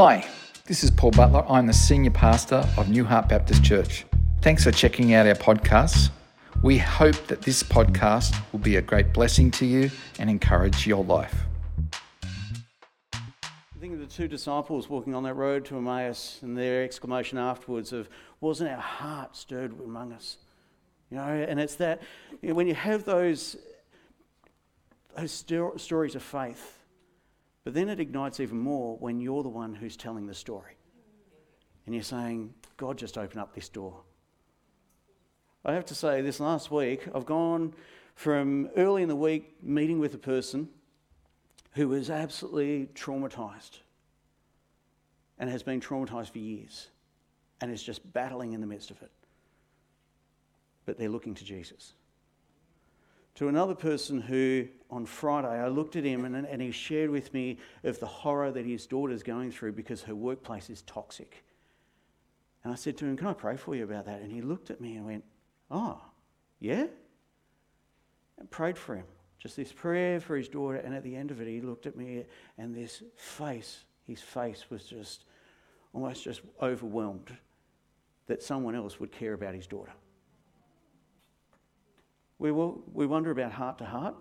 Hi, this is Paul Butler. I'm the senior pastor of New Heart Baptist Church. Thanks for checking out our podcasts. We hope that this podcast will be a great blessing to you and encourage your life. I think of the two disciples walking on that road to Emmaus and their exclamation afterwards of, Wasn't our heart stirred among us? You know, and it's that you know, when you have those, those stories of faith, but then it ignites even more when you're the one who's telling the story. And you're saying, God just open up this door. I have to say, this last week, I've gone from early in the week meeting with a person who was absolutely traumatized and has been traumatized for years and is just battling in the midst of it. But they're looking to Jesus to another person who, on Friday, I looked at him and, and he shared with me of the horror that his daughter's going through because her workplace is toxic. And I said to him, Can I pray for you about that? And he looked at me and went, Oh, yeah? And prayed for him. Just this prayer for his daughter. And at the end of it, he looked at me and this face, his face was just almost just overwhelmed that someone else would care about his daughter. We, will, we wonder about heart to heart.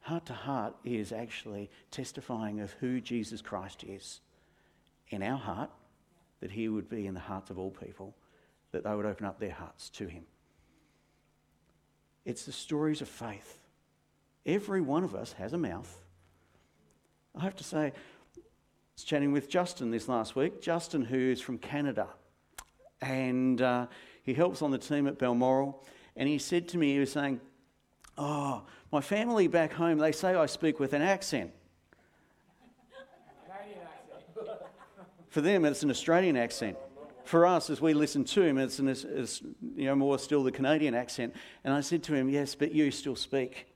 Heart to heart is actually testifying of who Jesus Christ is in our heart, that he would be in the hearts of all people, that they would open up their hearts to him. It's the stories of faith. Every one of us has a mouth. I have to say, I was chatting with Justin this last week. Justin, who's from Canada, and uh, he helps on the team at Balmoral. And he said to me, he was saying, Oh, my family back home, they say I speak with an accent. For them, it's an Australian accent. For us, as we listen to him, it's, an, it's you know, more still the Canadian accent. And I said to him, Yes, but you still speak.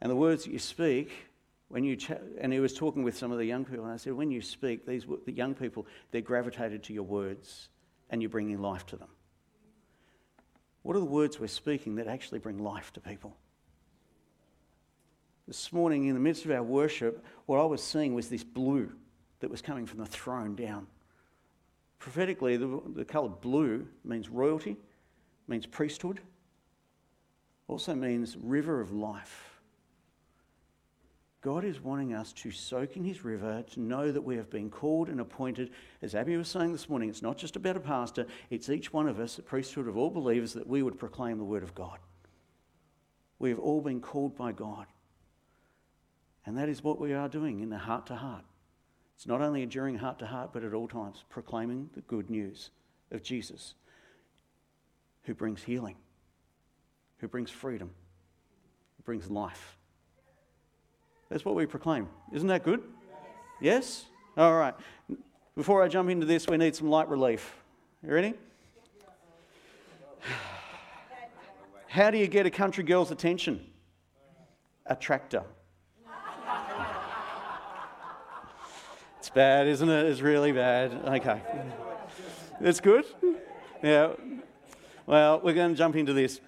And the words that you speak, when you ch- and he was talking with some of the young people, and I said, when you speak, these the young people, they're gravitated to your words, and you're bringing life to them. What are the words we're speaking that actually bring life to people? This morning, in the midst of our worship, what I was seeing was this blue that was coming from the throne down. Prophetically, the, the colour blue means royalty, means priesthood, also means river of life. God is wanting us to soak in His river, to know that we have been called and appointed. As Abby was saying this morning, it's not just about a pastor, it's each one of us, the priesthood of all believers, that we would proclaim the word of God. We have all been called by God. And that is what we are doing in the heart to heart. It's not only during heart to heart, but at all times, proclaiming the good news of Jesus, who brings healing, who brings freedom, who brings life. That's what we proclaim. Isn't that good? Yes? All right. Before I jump into this, we need some light relief. You ready? How do you get a country girl's attention? A tractor. It's bad, isn't it? It's really bad. Okay. That's good? Yeah. Well, we're going to jump into this.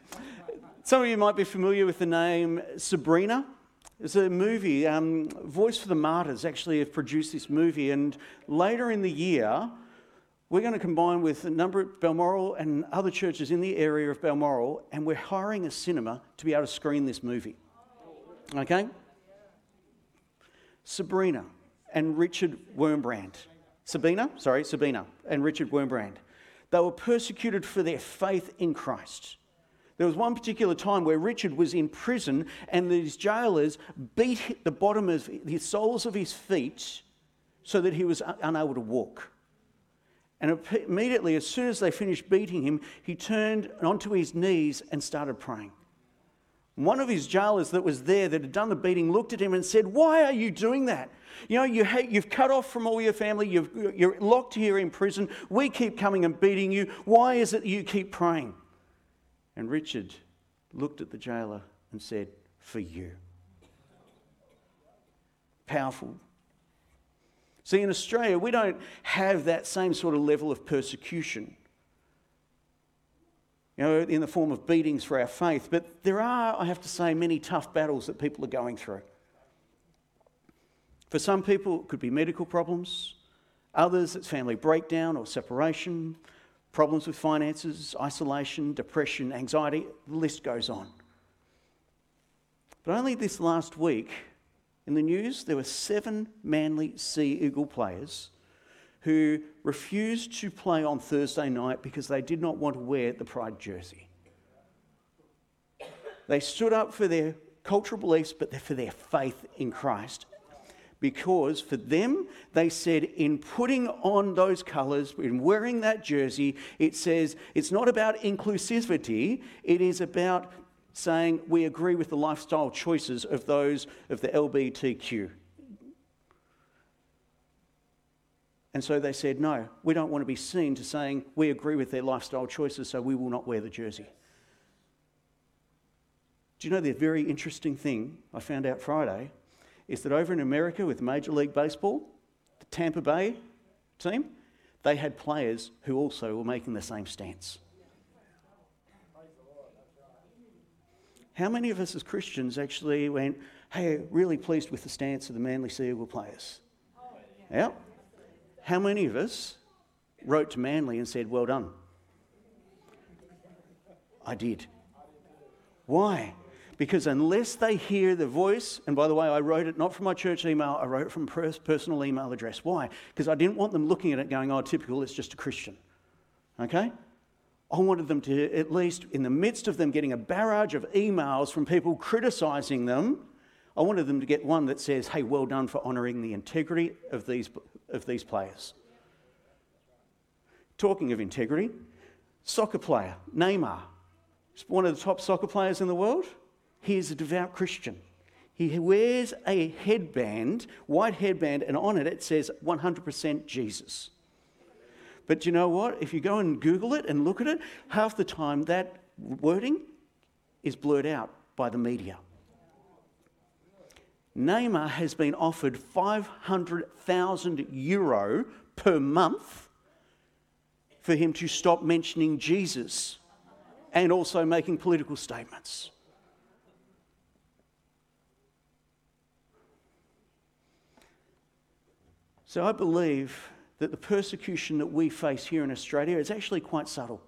Some of you might be familiar with the name Sabrina. There's a movie, um, Voice for the Martyrs actually have produced this movie, and later in the year, we're going to combine with a number of Balmoral and other churches in the area of Balmoral, and we're hiring a cinema to be able to screen this movie. Okay? Sabrina and Richard Wurmbrand. Sabina, sorry, Sabina and Richard Wurmbrand. They were persecuted for their faith in Christ. There was one particular time where Richard was in prison and these jailers beat the bottom of the soles of his feet so that he was unable to walk. And immediately, as soon as they finished beating him, he turned onto his knees and started praying. One of his jailers that was there that had done the beating looked at him and said, Why are you doing that? You know, you have cut off from all your family, you you're locked here in prison. We keep coming and beating you. Why is it you keep praying? And Richard looked at the jailer and said, For you. Powerful. See, in Australia, we don't have that same sort of level of persecution, you know, in the form of beatings for our faith. But there are, I have to say, many tough battles that people are going through. For some people, it could be medical problems. Others, it's family breakdown or separation, problems with finances, isolation, depression, anxiety, the list goes on. But only this last week in the news, there were seven Manly Sea Eagle players who refused to play on Thursday night because they did not want to wear the Pride jersey. They stood up for their cultural beliefs, but for their faith in Christ. Because for them, they said, in putting on those colours, in wearing that jersey, it says it's not about inclusivity, it is about saying we agree with the lifestyle choices of those of the LBTQ. And so they said, no, we don't want to be seen to saying we agree with their lifestyle choices, so we will not wear the jersey. Do you know the very interesting thing I found out Friday is that over in America with Major League Baseball, the Tampa Bay team, they had players who also were making the same stance. How many of us as Christians actually went, hey, really pleased with the stance of the Manly Sea Eagle players? Oh, yeah. How many of us wrote to Manly and said, well done? I did. Why? Because unless they hear the voice, and by the way, I wrote it not from my church email, I wrote it from personal email address. Why? Because I didn't want them looking at it going, oh, typical, it's just a Christian. Okay? I wanted them to, at least in the midst of them getting a barrage of emails from people criticizing them, I wanted them to get one that says, hey, well done for honouring the integrity of these, of these players. Talking of integrity, soccer player, Neymar, one of the top soccer players in the world. He is a devout Christian. He wears a headband, white headband, and on it it says 100% Jesus. But you know what? If you go and Google it and look at it, half the time that wording is blurred out by the media. Neymar has been offered 500,000 euro per month for him to stop mentioning Jesus and also making political statements. So I believe that the persecution that we face here in Australia is actually quite subtle.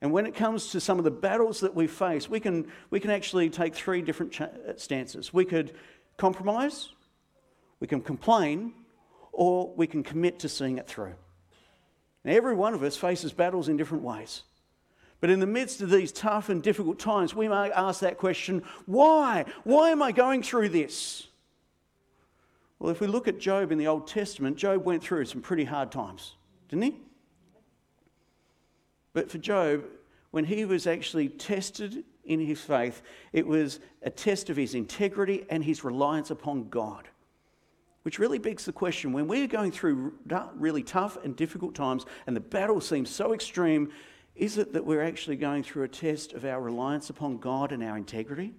And when it comes to some of the battles that we face, we can, we can actually take three different cha- uh, stances. We could compromise, we can complain, or we can commit to seeing it through. Now, every one of us faces battles in different ways. But in the midst of these tough and difficult times, we may ask that question why? Why am I going through this? Well, if we look at Job in the Old Testament, Job went through some pretty hard times, didn't he? But for Job, when he was actually tested in his faith, it was a test of his integrity and his reliance upon God. Which really begs the question when we're going through really tough and difficult times and the battle seems so extreme, is it that we're actually going through a test of our reliance upon God and our integrity?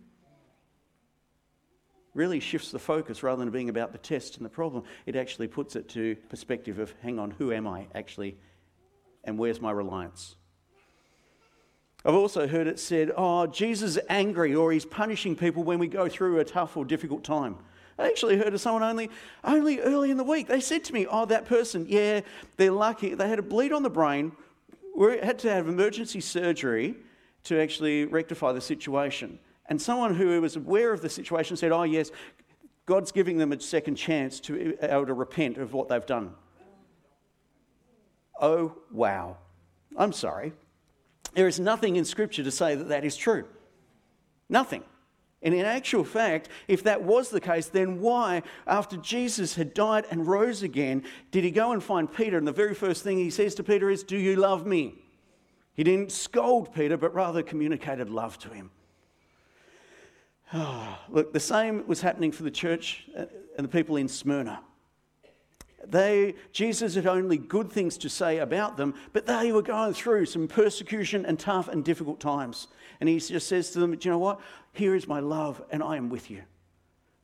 Really shifts the focus rather than being about the test and the problem. It actually puts it to perspective of hang on, who am I actually and where's my reliance? I've also heard it said, oh, Jesus is angry or he's punishing people when we go through a tough or difficult time. I actually heard of someone only, only early in the week. They said to me, oh, that person, yeah, they're lucky. They had a bleed on the brain, we had to have emergency surgery to actually rectify the situation. And someone who was aware of the situation said, Oh, yes, God's giving them a second chance to be able to repent of what they've done. Oh, wow. I'm sorry. There is nothing in Scripture to say that that is true. Nothing. And in actual fact, if that was the case, then why, after Jesus had died and rose again, did he go and find Peter? And the very first thing he says to Peter is, Do you love me? He didn't scold Peter, but rather communicated love to him. Look, the same was happening for the church uh, and the people in Smyrna. They, Jesus had only good things to say about them, but they were going through some persecution and tough and difficult times. And he just says to them, Do you know what? Here is my love, and I am with you.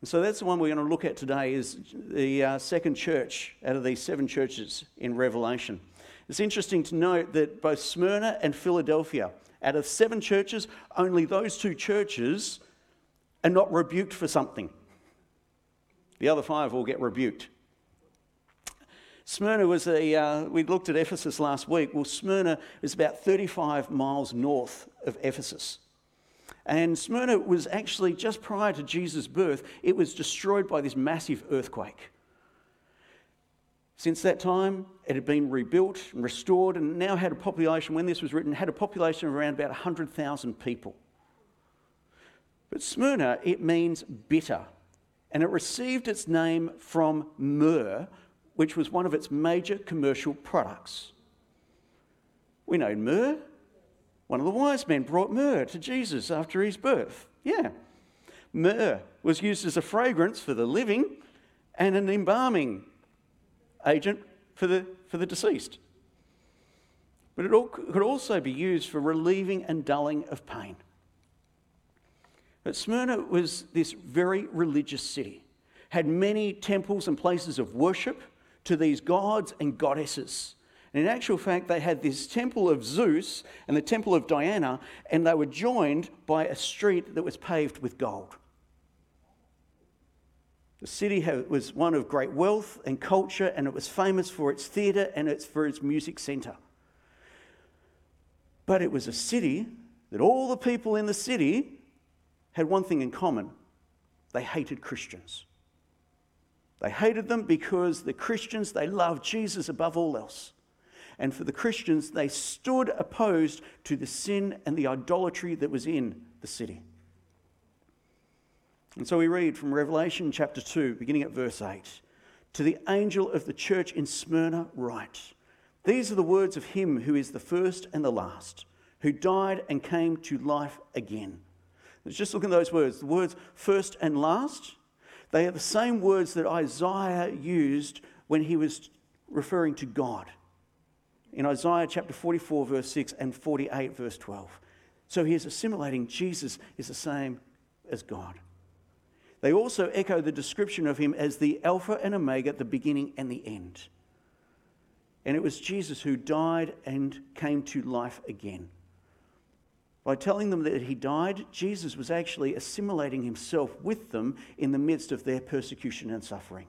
And so that's the one we're going to look at today is the uh, second church out of these seven churches in Revelation. It's interesting to note that both Smyrna and Philadelphia, out of seven churches, only those two churches and not rebuked for something. The other five will get rebuked. Smyrna was a, uh, we looked at Ephesus last week. Well, Smyrna is about 35 miles north of Ephesus. And Smyrna was actually, just prior to Jesus' birth, it was destroyed by this massive earthquake. Since that time, it had been rebuilt and restored, and now had a population, when this was written, had a population of around about 100,000 people. But Smyrna, it means bitter, and it received its name from myrrh, which was one of its major commercial products. We know myrrh. One of the wise men brought myrrh to Jesus after his birth. Yeah. Myrrh was used as a fragrance for the living and an embalming agent for the, for the deceased. But it all, could also be used for relieving and dulling of pain. But Smyrna was this very religious city, had many temples and places of worship to these gods and goddesses. And in actual fact, they had this temple of Zeus and the temple of Diana, and they were joined by a street that was paved with gold. The city was one of great wealth and culture, and it was famous for its theatre and its, for its music centre. But it was a city that all the people in the city had one thing in common they hated Christians. They hated them because the Christians, they loved Jesus above all else. And for the Christians, they stood opposed to the sin and the idolatry that was in the city. And so we read from Revelation chapter 2, beginning at verse 8 To the angel of the church in Smyrna, write These are the words of him who is the first and the last, who died and came to life again. Let's just look at those words. The words first and last they are the same words that Isaiah used when he was referring to God in Isaiah chapter 44, verse 6, and 48, verse 12. So he is assimilating Jesus is the same as God. They also echo the description of him as the Alpha and Omega, the beginning and the end. And it was Jesus who died and came to life again. By telling them that he died, Jesus was actually assimilating himself with them in the midst of their persecution and suffering.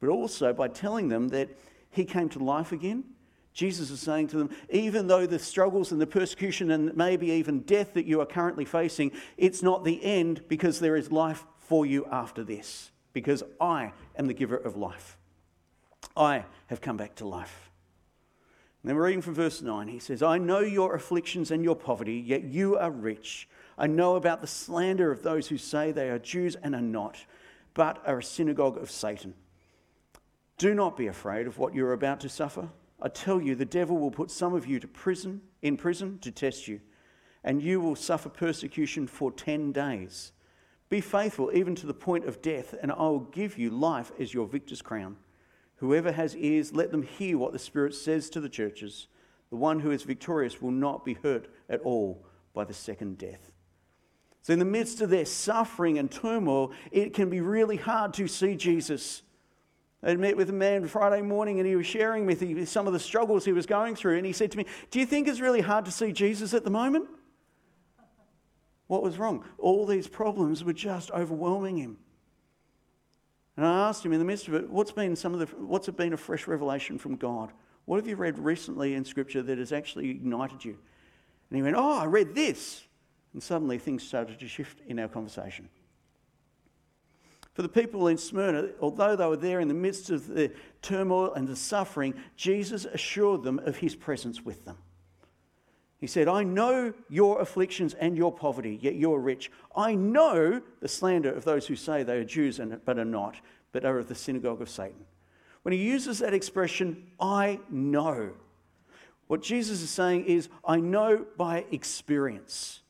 But also by telling them that he came to life again, Jesus is saying to them, even though the struggles and the persecution and maybe even death that you are currently facing, it's not the end because there is life for you after this, because I am the giver of life. I have come back to life. And then we're reading from verse 9. He says, I know your afflictions and your poverty, yet you are rich. I know about the slander of those who say they are Jews and are not, but are a synagogue of Satan. Do not be afraid of what you're about to suffer. I tell you, the devil will put some of you to prison, in prison to test you, and you will suffer persecution for 10 days. Be faithful even to the point of death, and I will give you life as your victor's crown. Whoever has ears, let them hear what the Spirit says to the churches. The one who is victorious will not be hurt at all by the second death. So, in the midst of their suffering and turmoil, it can be really hard to see Jesus. I met with a man Friday morning and he was sharing with me some of the struggles he was going through. And he said to me, Do you think it's really hard to see Jesus at the moment? What was wrong? All these problems were just overwhelming him. And I asked him in the midst of it, what's been some of the, what's been a fresh revelation from God? What have you read recently in Scripture that has actually ignited you? And he went, Oh, I read this. And suddenly things started to shift in our conversation. For the people in Smyrna, although they were there in the midst of the turmoil and the suffering, Jesus assured them of his presence with them. He said, I know your afflictions and your poverty, yet you are rich. I know the slander of those who say they are Jews but are not, but are of the synagogue of Satan. When he uses that expression, I know, what Jesus is saying is, I know by experience.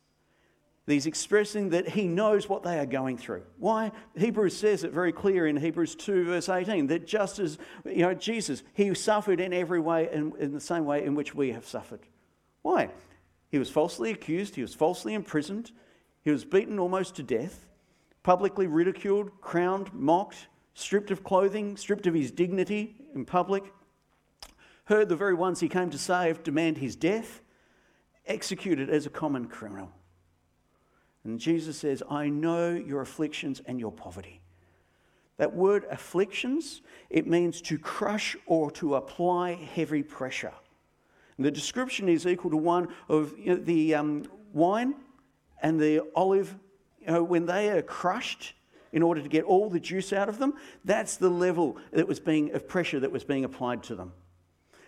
He's expressing that he knows what they are going through. Why? Hebrews says it very clear in Hebrews 2, verse 18, that just as you know, Jesus, he suffered in every way, in, in the same way in which we have suffered. Why? He was falsely accused, he was falsely imprisoned, he was beaten almost to death, publicly ridiculed, crowned, mocked, stripped of clothing, stripped of his dignity in public, heard the very ones he came to save demand his death, executed as a common criminal. And Jesus says, I know your afflictions and your poverty. That word afflictions, it means to crush or to apply heavy pressure. And the description is equal to one of you know, the um, wine and the olive, you know, when they are crushed in order to get all the juice out of them, that's the level that was being, of pressure that was being applied to them.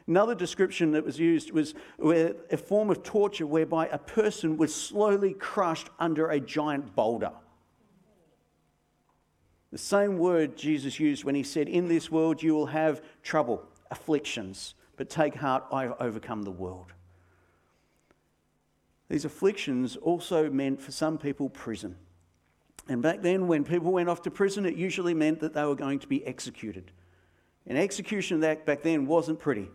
Another description that was used was a form of torture whereby a person was slowly crushed under a giant boulder. The same word Jesus used when he said, In this world you will have trouble, afflictions, but take heart, I've overcome the world. These afflictions also meant for some people prison. And back then, when people went off to prison, it usually meant that they were going to be executed. And execution that back then wasn't pretty.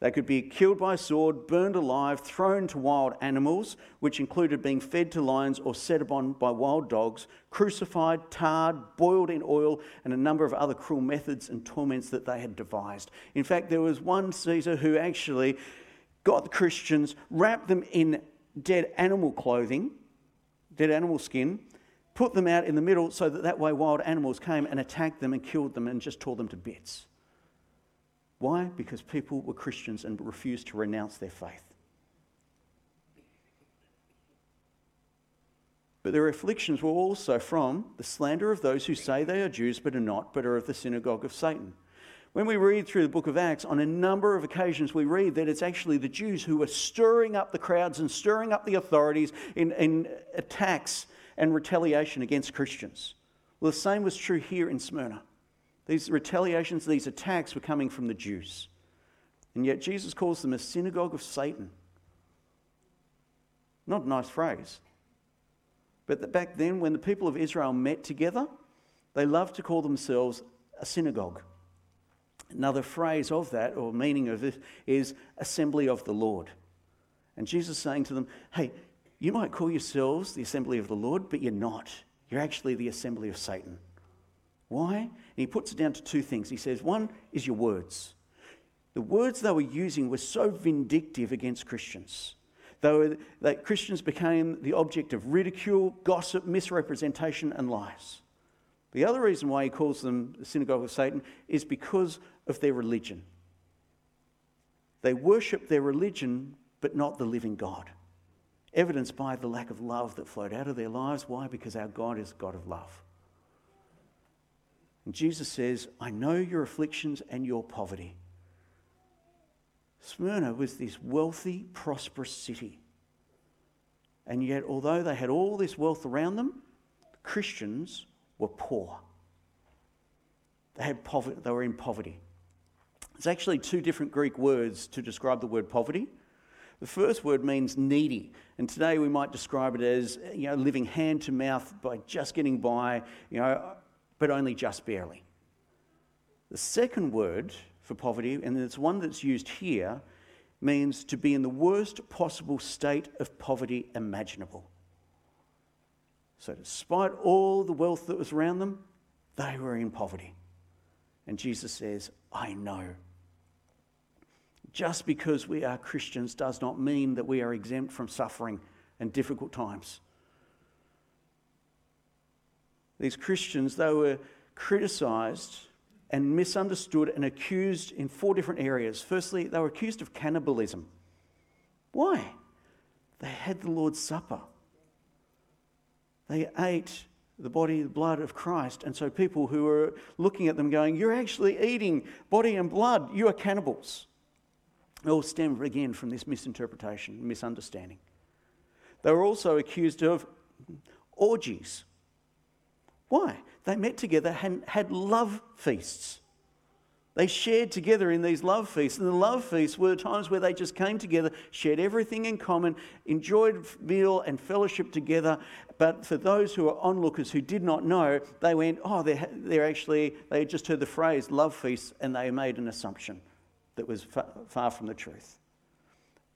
They could be killed by sword, burned alive, thrown to wild animals, which included being fed to lions or set upon by wild dogs, crucified, tarred, boiled in oil, and a number of other cruel methods and torments that they had devised. In fact, there was one Caesar who actually got the Christians, wrapped them in dead animal clothing, dead animal skin, put them out in the middle so that that way wild animals came and attacked them and killed them and just tore them to bits. Why? Because people were Christians and refused to renounce their faith. But their afflictions were also from the slander of those who say they are Jews but are not, but are of the synagogue of Satan. When we read through the book of Acts, on a number of occasions we read that it's actually the Jews who are stirring up the crowds and stirring up the authorities in, in attacks and retaliation against Christians. Well, the same was true here in Smyrna. These retaliations, these attacks were coming from the Jews. And yet Jesus calls them a synagogue of Satan. Not a nice phrase. But back then, when the people of Israel met together, they loved to call themselves a synagogue. Another phrase of that, or meaning of it, is assembly of the Lord. And Jesus is saying to them, hey, you might call yourselves the assembly of the Lord, but you're not. You're actually the assembly of Satan. Why? And he puts it down to two things. He says, one is your words. The words they were using were so vindictive against Christians. That Christians became the object of ridicule, gossip, misrepresentation, and lies. The other reason why he calls them the synagogue of Satan is because of their religion. They worship their religion, but not the living God evidenced by the lack of love that flowed out of their lives. Why? Because our God is God of love. And Jesus says, I know your afflictions and your poverty. Smyrna was this wealthy, prosperous city. And yet, although they had all this wealth around them, Christians were poor. They, had poverty, they were in poverty. There's actually two different Greek words to describe the word poverty. The first word means needy, and today we might describe it as you know living hand to mouth by just getting by, you know, but only just barely. The second word for poverty, and it's one that's used here, means to be in the worst possible state of poverty imaginable. So, despite all the wealth that was around them, they were in poverty. And Jesus says, I know just because we are Christians does not mean that we are exempt from suffering and difficult times. These Christians, they were criticized and misunderstood and accused in four different areas. Firstly, they were accused of cannibalism. Why? They had the Lord's Supper. They ate the body and blood of Christ. And so people who were looking at them going, You're actually eating body and blood, you are cannibals all stemmed again from this misinterpretation, misunderstanding. They were also accused of orgies. Why? They met together and had love feasts. They shared together in these love feasts. And the love feasts were times where they just came together, shared everything in common, enjoyed meal and fellowship together. But for those who were onlookers who did not know, they went, oh, they're, they're actually, they just heard the phrase love feasts and they made an assumption that was far from the truth.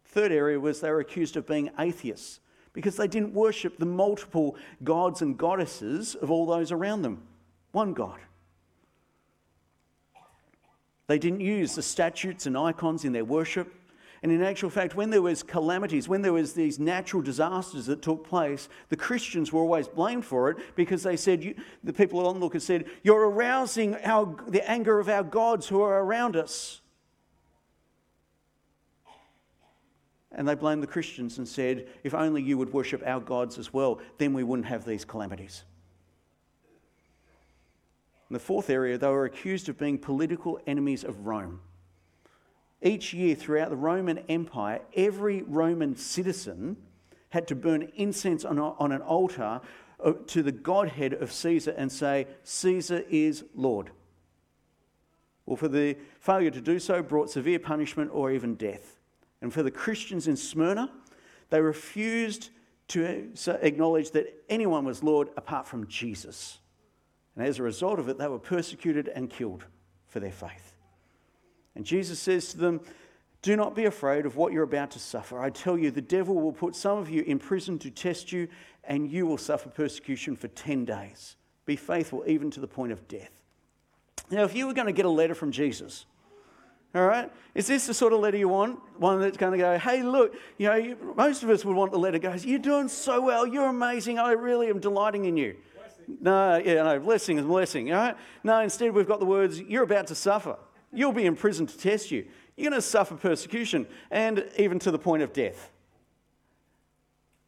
Third area was they were accused of being atheists because they didn't worship the multiple gods and goddesses of all those around them. One God. They didn't use the statutes and icons in their worship, And in actual fact, when there was calamities, when there was these natural disasters that took place, the Christians were always blamed for it because they said, you, the people onlookers said, you're arousing our, the anger of our gods who are around us. And they blamed the Christians and said, if only you would worship our gods as well, then we wouldn't have these calamities. In the fourth area, they were accused of being political enemies of Rome. Each year throughout the Roman Empire, every Roman citizen had to burn incense on, a, on an altar uh, to the Godhead of Caesar and say, Caesar is Lord. Well, for the failure to do so, brought severe punishment or even death. And for the Christians in Smyrna, they refused to acknowledge that anyone was Lord apart from Jesus. And as a result of it, they were persecuted and killed for their faith. And Jesus says to them, Do not be afraid of what you're about to suffer. I tell you, the devil will put some of you in prison to test you, and you will suffer persecution for 10 days. Be faithful even to the point of death. Now, if you were going to get a letter from Jesus, all right, is this the sort of letter you want? One that's going to go, hey, look, you know, you, most of us would want the letter goes, you're doing so well, you're amazing, I really am delighting in you. No, yeah, no, blessing is blessing, all right? No, instead we've got the words, you're about to suffer. You'll be in prison to test you. You're going to suffer persecution and even to the point of death.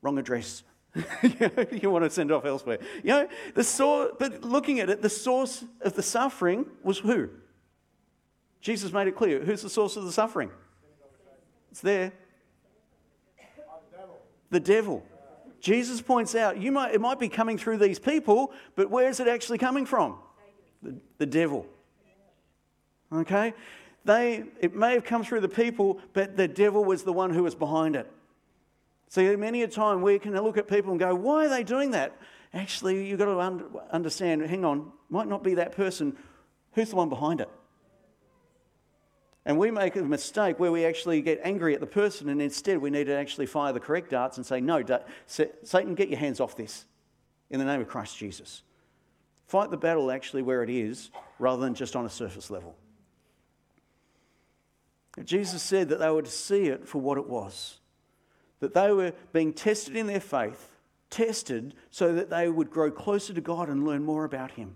Wrong address. you want to send off elsewhere. You know, the source, but looking at it, the source of the suffering was who? Jesus made it clear. Who's the source of the suffering? It's there. The devil. Jesus points out, you might, it might be coming through these people, but where is it actually coming from? The, the devil. Okay? They, it may have come through the people, but the devil was the one who was behind it. So many a time we can look at people and go, why are they doing that? Actually, you've got to understand, hang on, might not be that person. Who's the one behind it? And we make a mistake where we actually get angry at the person, and instead we need to actually fire the correct darts and say, No, Satan, get your hands off this in the name of Christ Jesus. Fight the battle actually where it is rather than just on a surface level. Jesus said that they were to see it for what it was, that they were being tested in their faith, tested so that they would grow closer to God and learn more about Him,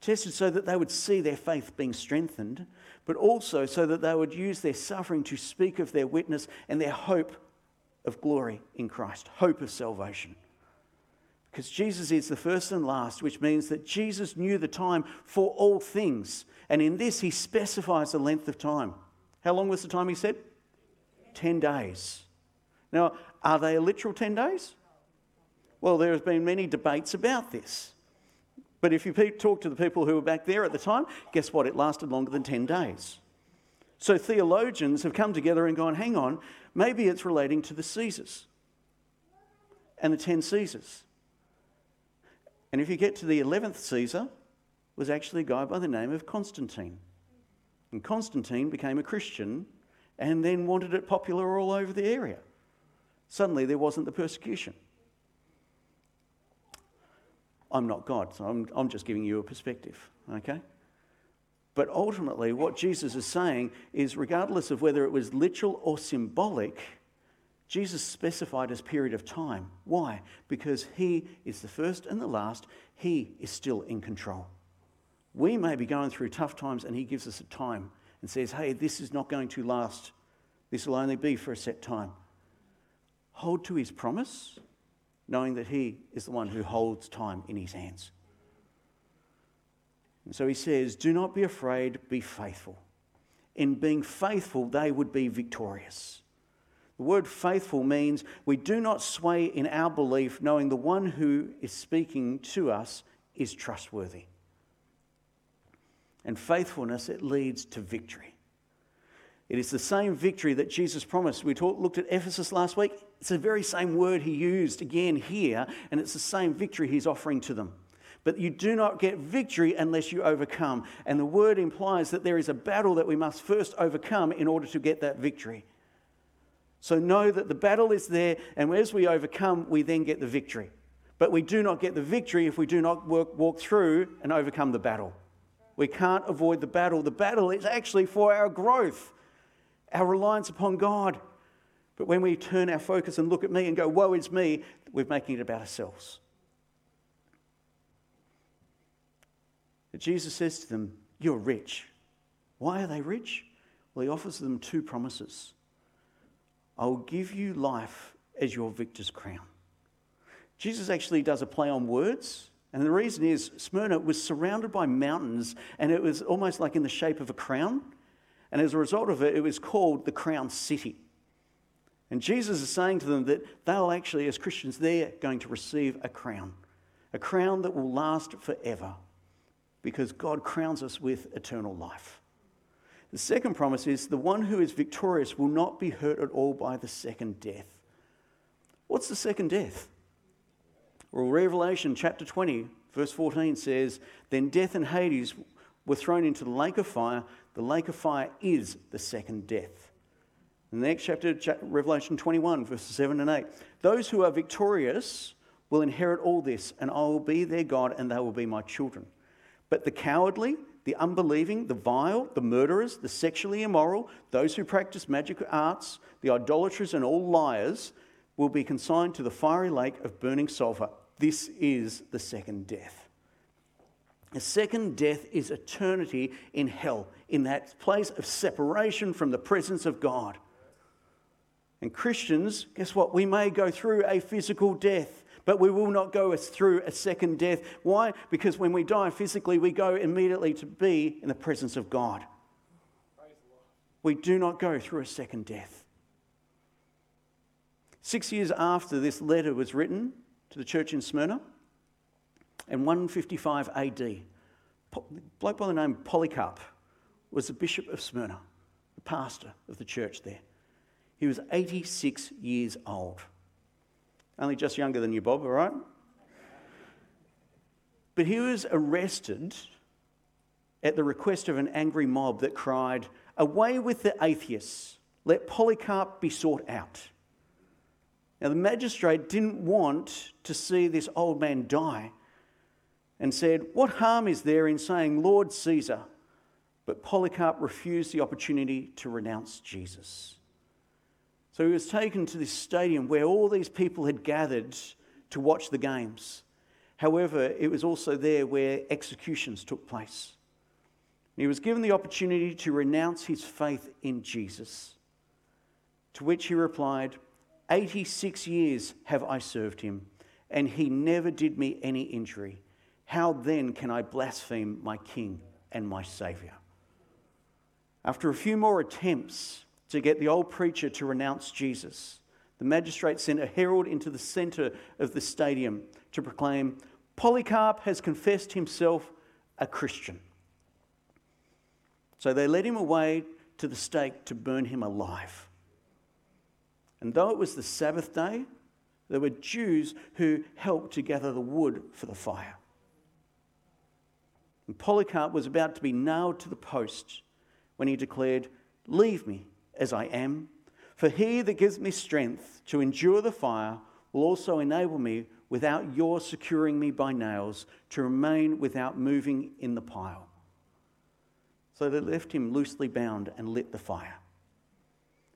tested so that they would see their faith being strengthened but also so that they would use their suffering to speak of their witness and their hope of glory in Christ, hope of salvation. Because Jesus is the first and last, which means that Jesus knew the time for all things. And in this, he specifies the length of time. How long was the time he said? 10 days. Now, are they a literal 10 days? Well, there has been many debates about this. But if you talk to the people who were back there at the time, guess what? It lasted longer than 10 days. So theologians have come together and gone, hang on, maybe it's relating to the Caesars and the 10 Caesars. And if you get to the 11th Caesar, was actually a guy by the name of Constantine. And Constantine became a Christian and then wanted it popular all over the area. Suddenly there wasn't the persecution. I'm not God, so I'm, I'm just giving you a perspective, okay? But ultimately, what Jesus is saying is regardless of whether it was literal or symbolic, Jesus specified his period of time. Why? Because he is the first and the last, he is still in control. We may be going through tough times, and he gives us a time and says, Hey, this is not going to last. This will only be for a set time. Hold to his promise knowing that He is the one who holds time in His hands. And so He says, Do not be afraid, be faithful. In being faithful, they would be victorious. The word faithful means we do not sway in our belief, knowing the one who is speaking to us is trustworthy. And faithfulness, it leads to victory. It is the same victory that Jesus promised. We talked, looked at Ephesus last week. It's the very same word he used again here, and it's the same victory he's offering to them. But you do not get victory unless you overcome. And the word implies that there is a battle that we must first overcome in order to get that victory. So know that the battle is there, and as we overcome, we then get the victory. But we do not get the victory if we do not work, walk through and overcome the battle. We can't avoid the battle. The battle is actually for our growth. our reliance upon God. But when we turn our focus and look at me and go, woe is me, we're making it about ourselves. But Jesus says to them, You're rich. Why are they rich? Well, he offers them two promises I will give you life as your victor's crown. Jesus actually does a play on words. And the reason is Smyrna was surrounded by mountains and it was almost like in the shape of a crown. And as a result of it, it was called the crown city. And Jesus is saying to them that they'll actually, as Christians, they're going to receive a crown, a crown that will last forever because God crowns us with eternal life. The second promise is the one who is victorious will not be hurt at all by the second death. What's the second death? Well, Revelation chapter 20, verse 14 says, Then death and Hades were thrown into the lake of fire. The lake of fire is the second death. In the next chapter, Revelation 21, verses 7 and 8. Those who are victorious will inherit all this, and I will be their God, and they will be my children. But the cowardly, the unbelieving, the vile, the murderers, the sexually immoral, those who practice magic arts, the idolaters, and all liars will be consigned to the fiery lake of burning sulfur. This is the second death. The second death is eternity in hell, in that place of separation from the presence of God. And Christians, guess what? We may go through a physical death but we will not go through a second death. Why? Because when we die physically, we go immediately to be in the presence of God. We do not go through a second death. Six years after this letter was written to the church in Smyrna, in 155 AD, a bloke by the name of Polycarp was the bishop of Smyrna, the pastor of the church there. He was 86 years old. Only just younger than you, Bob, all right? But he was arrested at the request of an angry mob that cried, Away with the atheists, let Polycarp be sought out. Now, the magistrate didn't want to see this old man die and said, What harm is there in saying, Lord Caesar? But Polycarp refused the opportunity to renounce Jesus. So he was taken to this stadium where all these people had gathered to watch the games. However, it was also there where executions took place. He was given the opportunity to renounce his faith in Jesus. To which he replied, 86 years have I served him, and he never did me any injury. How then can I blaspheme my king and my saviour? After a few more attempts, to get the old preacher to renounce Jesus. The magistrate sent a herald into the centre of the stadium to proclaim Polycarp has confessed himself a Christian. So they led him away to the stake to burn him alive. And though it was the Sabbath day, there were Jews who helped to gather the wood for the fire. And Polycarp was about to be nailed to the post when he declared, Leave me, as I am. For he that gives me strength to endure the fire will also enable me, without your securing me by nails, to remain without moving in the pile. So they left him loosely bound and lit the fire.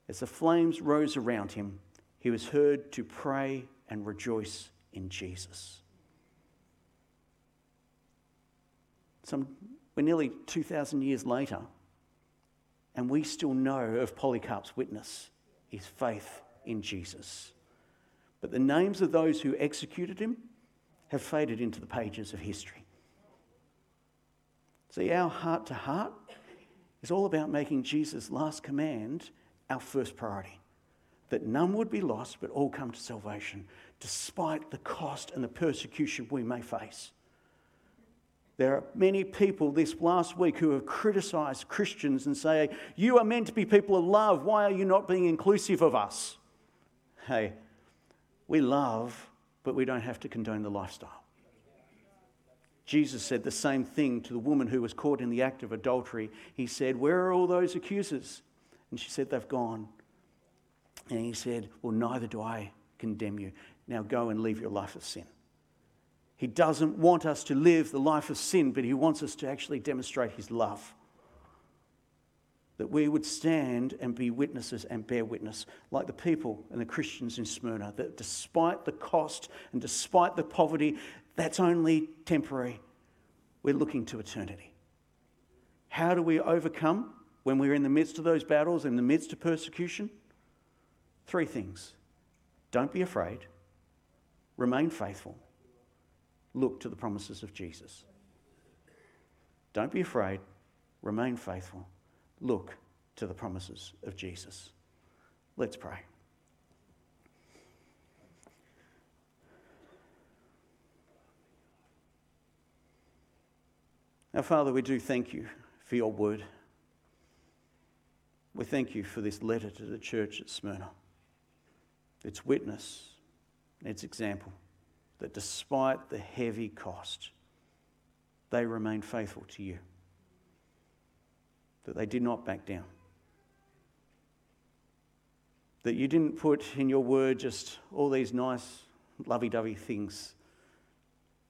As the flames rose around him, he was heard to pray and rejoice in Jesus. Some, we're nearly 2,000 years later. And we still know of Polycarp's witness, his faith in Jesus. But the names of those who executed him have faded into the pages of history. See, our heart to heart is all about making Jesus' last command our first priority that none would be lost, but all come to salvation, despite the cost and the persecution we may face. There are many people this last week who have criticized Christians and say, You are meant to be people of love. Why are you not being inclusive of us? Hey, we love, but we don't have to condone the lifestyle. Jesus said the same thing to the woman who was caught in the act of adultery. He said, Where are all those accusers? And she said, They've gone. And he said, Well, neither do I condemn you. Now go and leave your life of sin. He doesn't want us to live the life of sin, but He wants us to actually demonstrate His love. that we would stand and be witnesses and bear witness, like the people and the Christians in Smyrna, that despite the cost and despite the poverty, that's only temporary. We're looking to eternity. How do we overcome when we're in the midst of those battles, in the midst of persecution? Three things don't be afraid, remain faithful, look to the promises of Jesus. Don't be afraid, remain faithful, look to the promises of Jesus. Let's pray. Now, Father, we do thank you for your word. We thank you for this letter to the church at Smyrna, its witness, its example, that despite the heavy cost, they remained faithful to you, that they did not back down, that you didn't put in your word just all these nice, lovey dovey things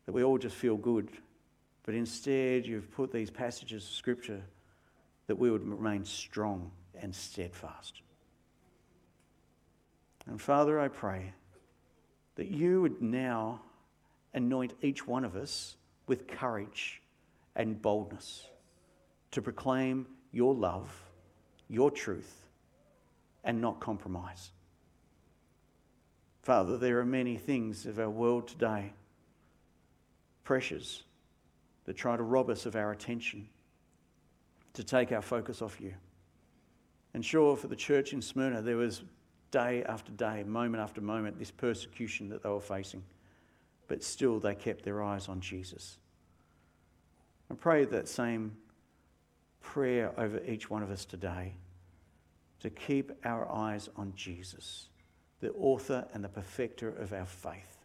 that we all just feel good, but instead you've put these passages of Scripture that we would remain strong and steadfast. And Father, I pray that you would now anoint each one of us with courage and boldness to proclaim your love, your truth, and not compromise. Father, there are many things of our world today, pressures that try to rob us of our attention, to take our focus off you. And sure, for the church in Smyrna, there was day after day, moment after moment, this persecution that they were facing but still they kept their eyes on Jesus. I pray that same prayer over each one of us today to keep our eyes on Jesus, the author and the perfecter of our faith.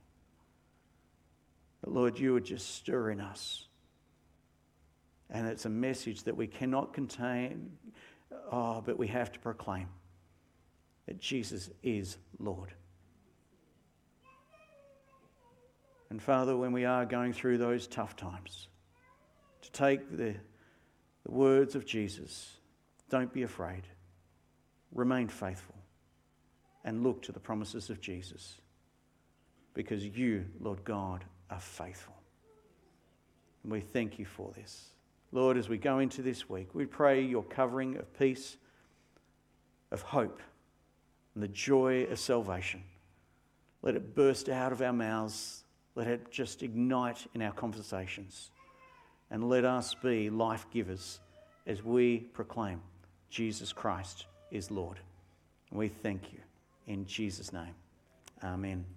That, Lord, you are just stirring us. And it's a message that we cannot contain, oh, but we have to proclaim that Jesus is Lord. And Father, when we are going through those tough times, to take the, the words of Jesus don't be afraid, remain faithful, and look to the promises of Jesus. Because you, Lord God, are faithful. And we thank you for this. Lord, as we go into this week, we pray your covering of peace, of hope, and the joy of salvation. Let it burst out of our mouths let it just ignite in our conversations. And let us be life givers as we proclaim Jesus Christ is Lord. we thank you in Jesus' name. Amen.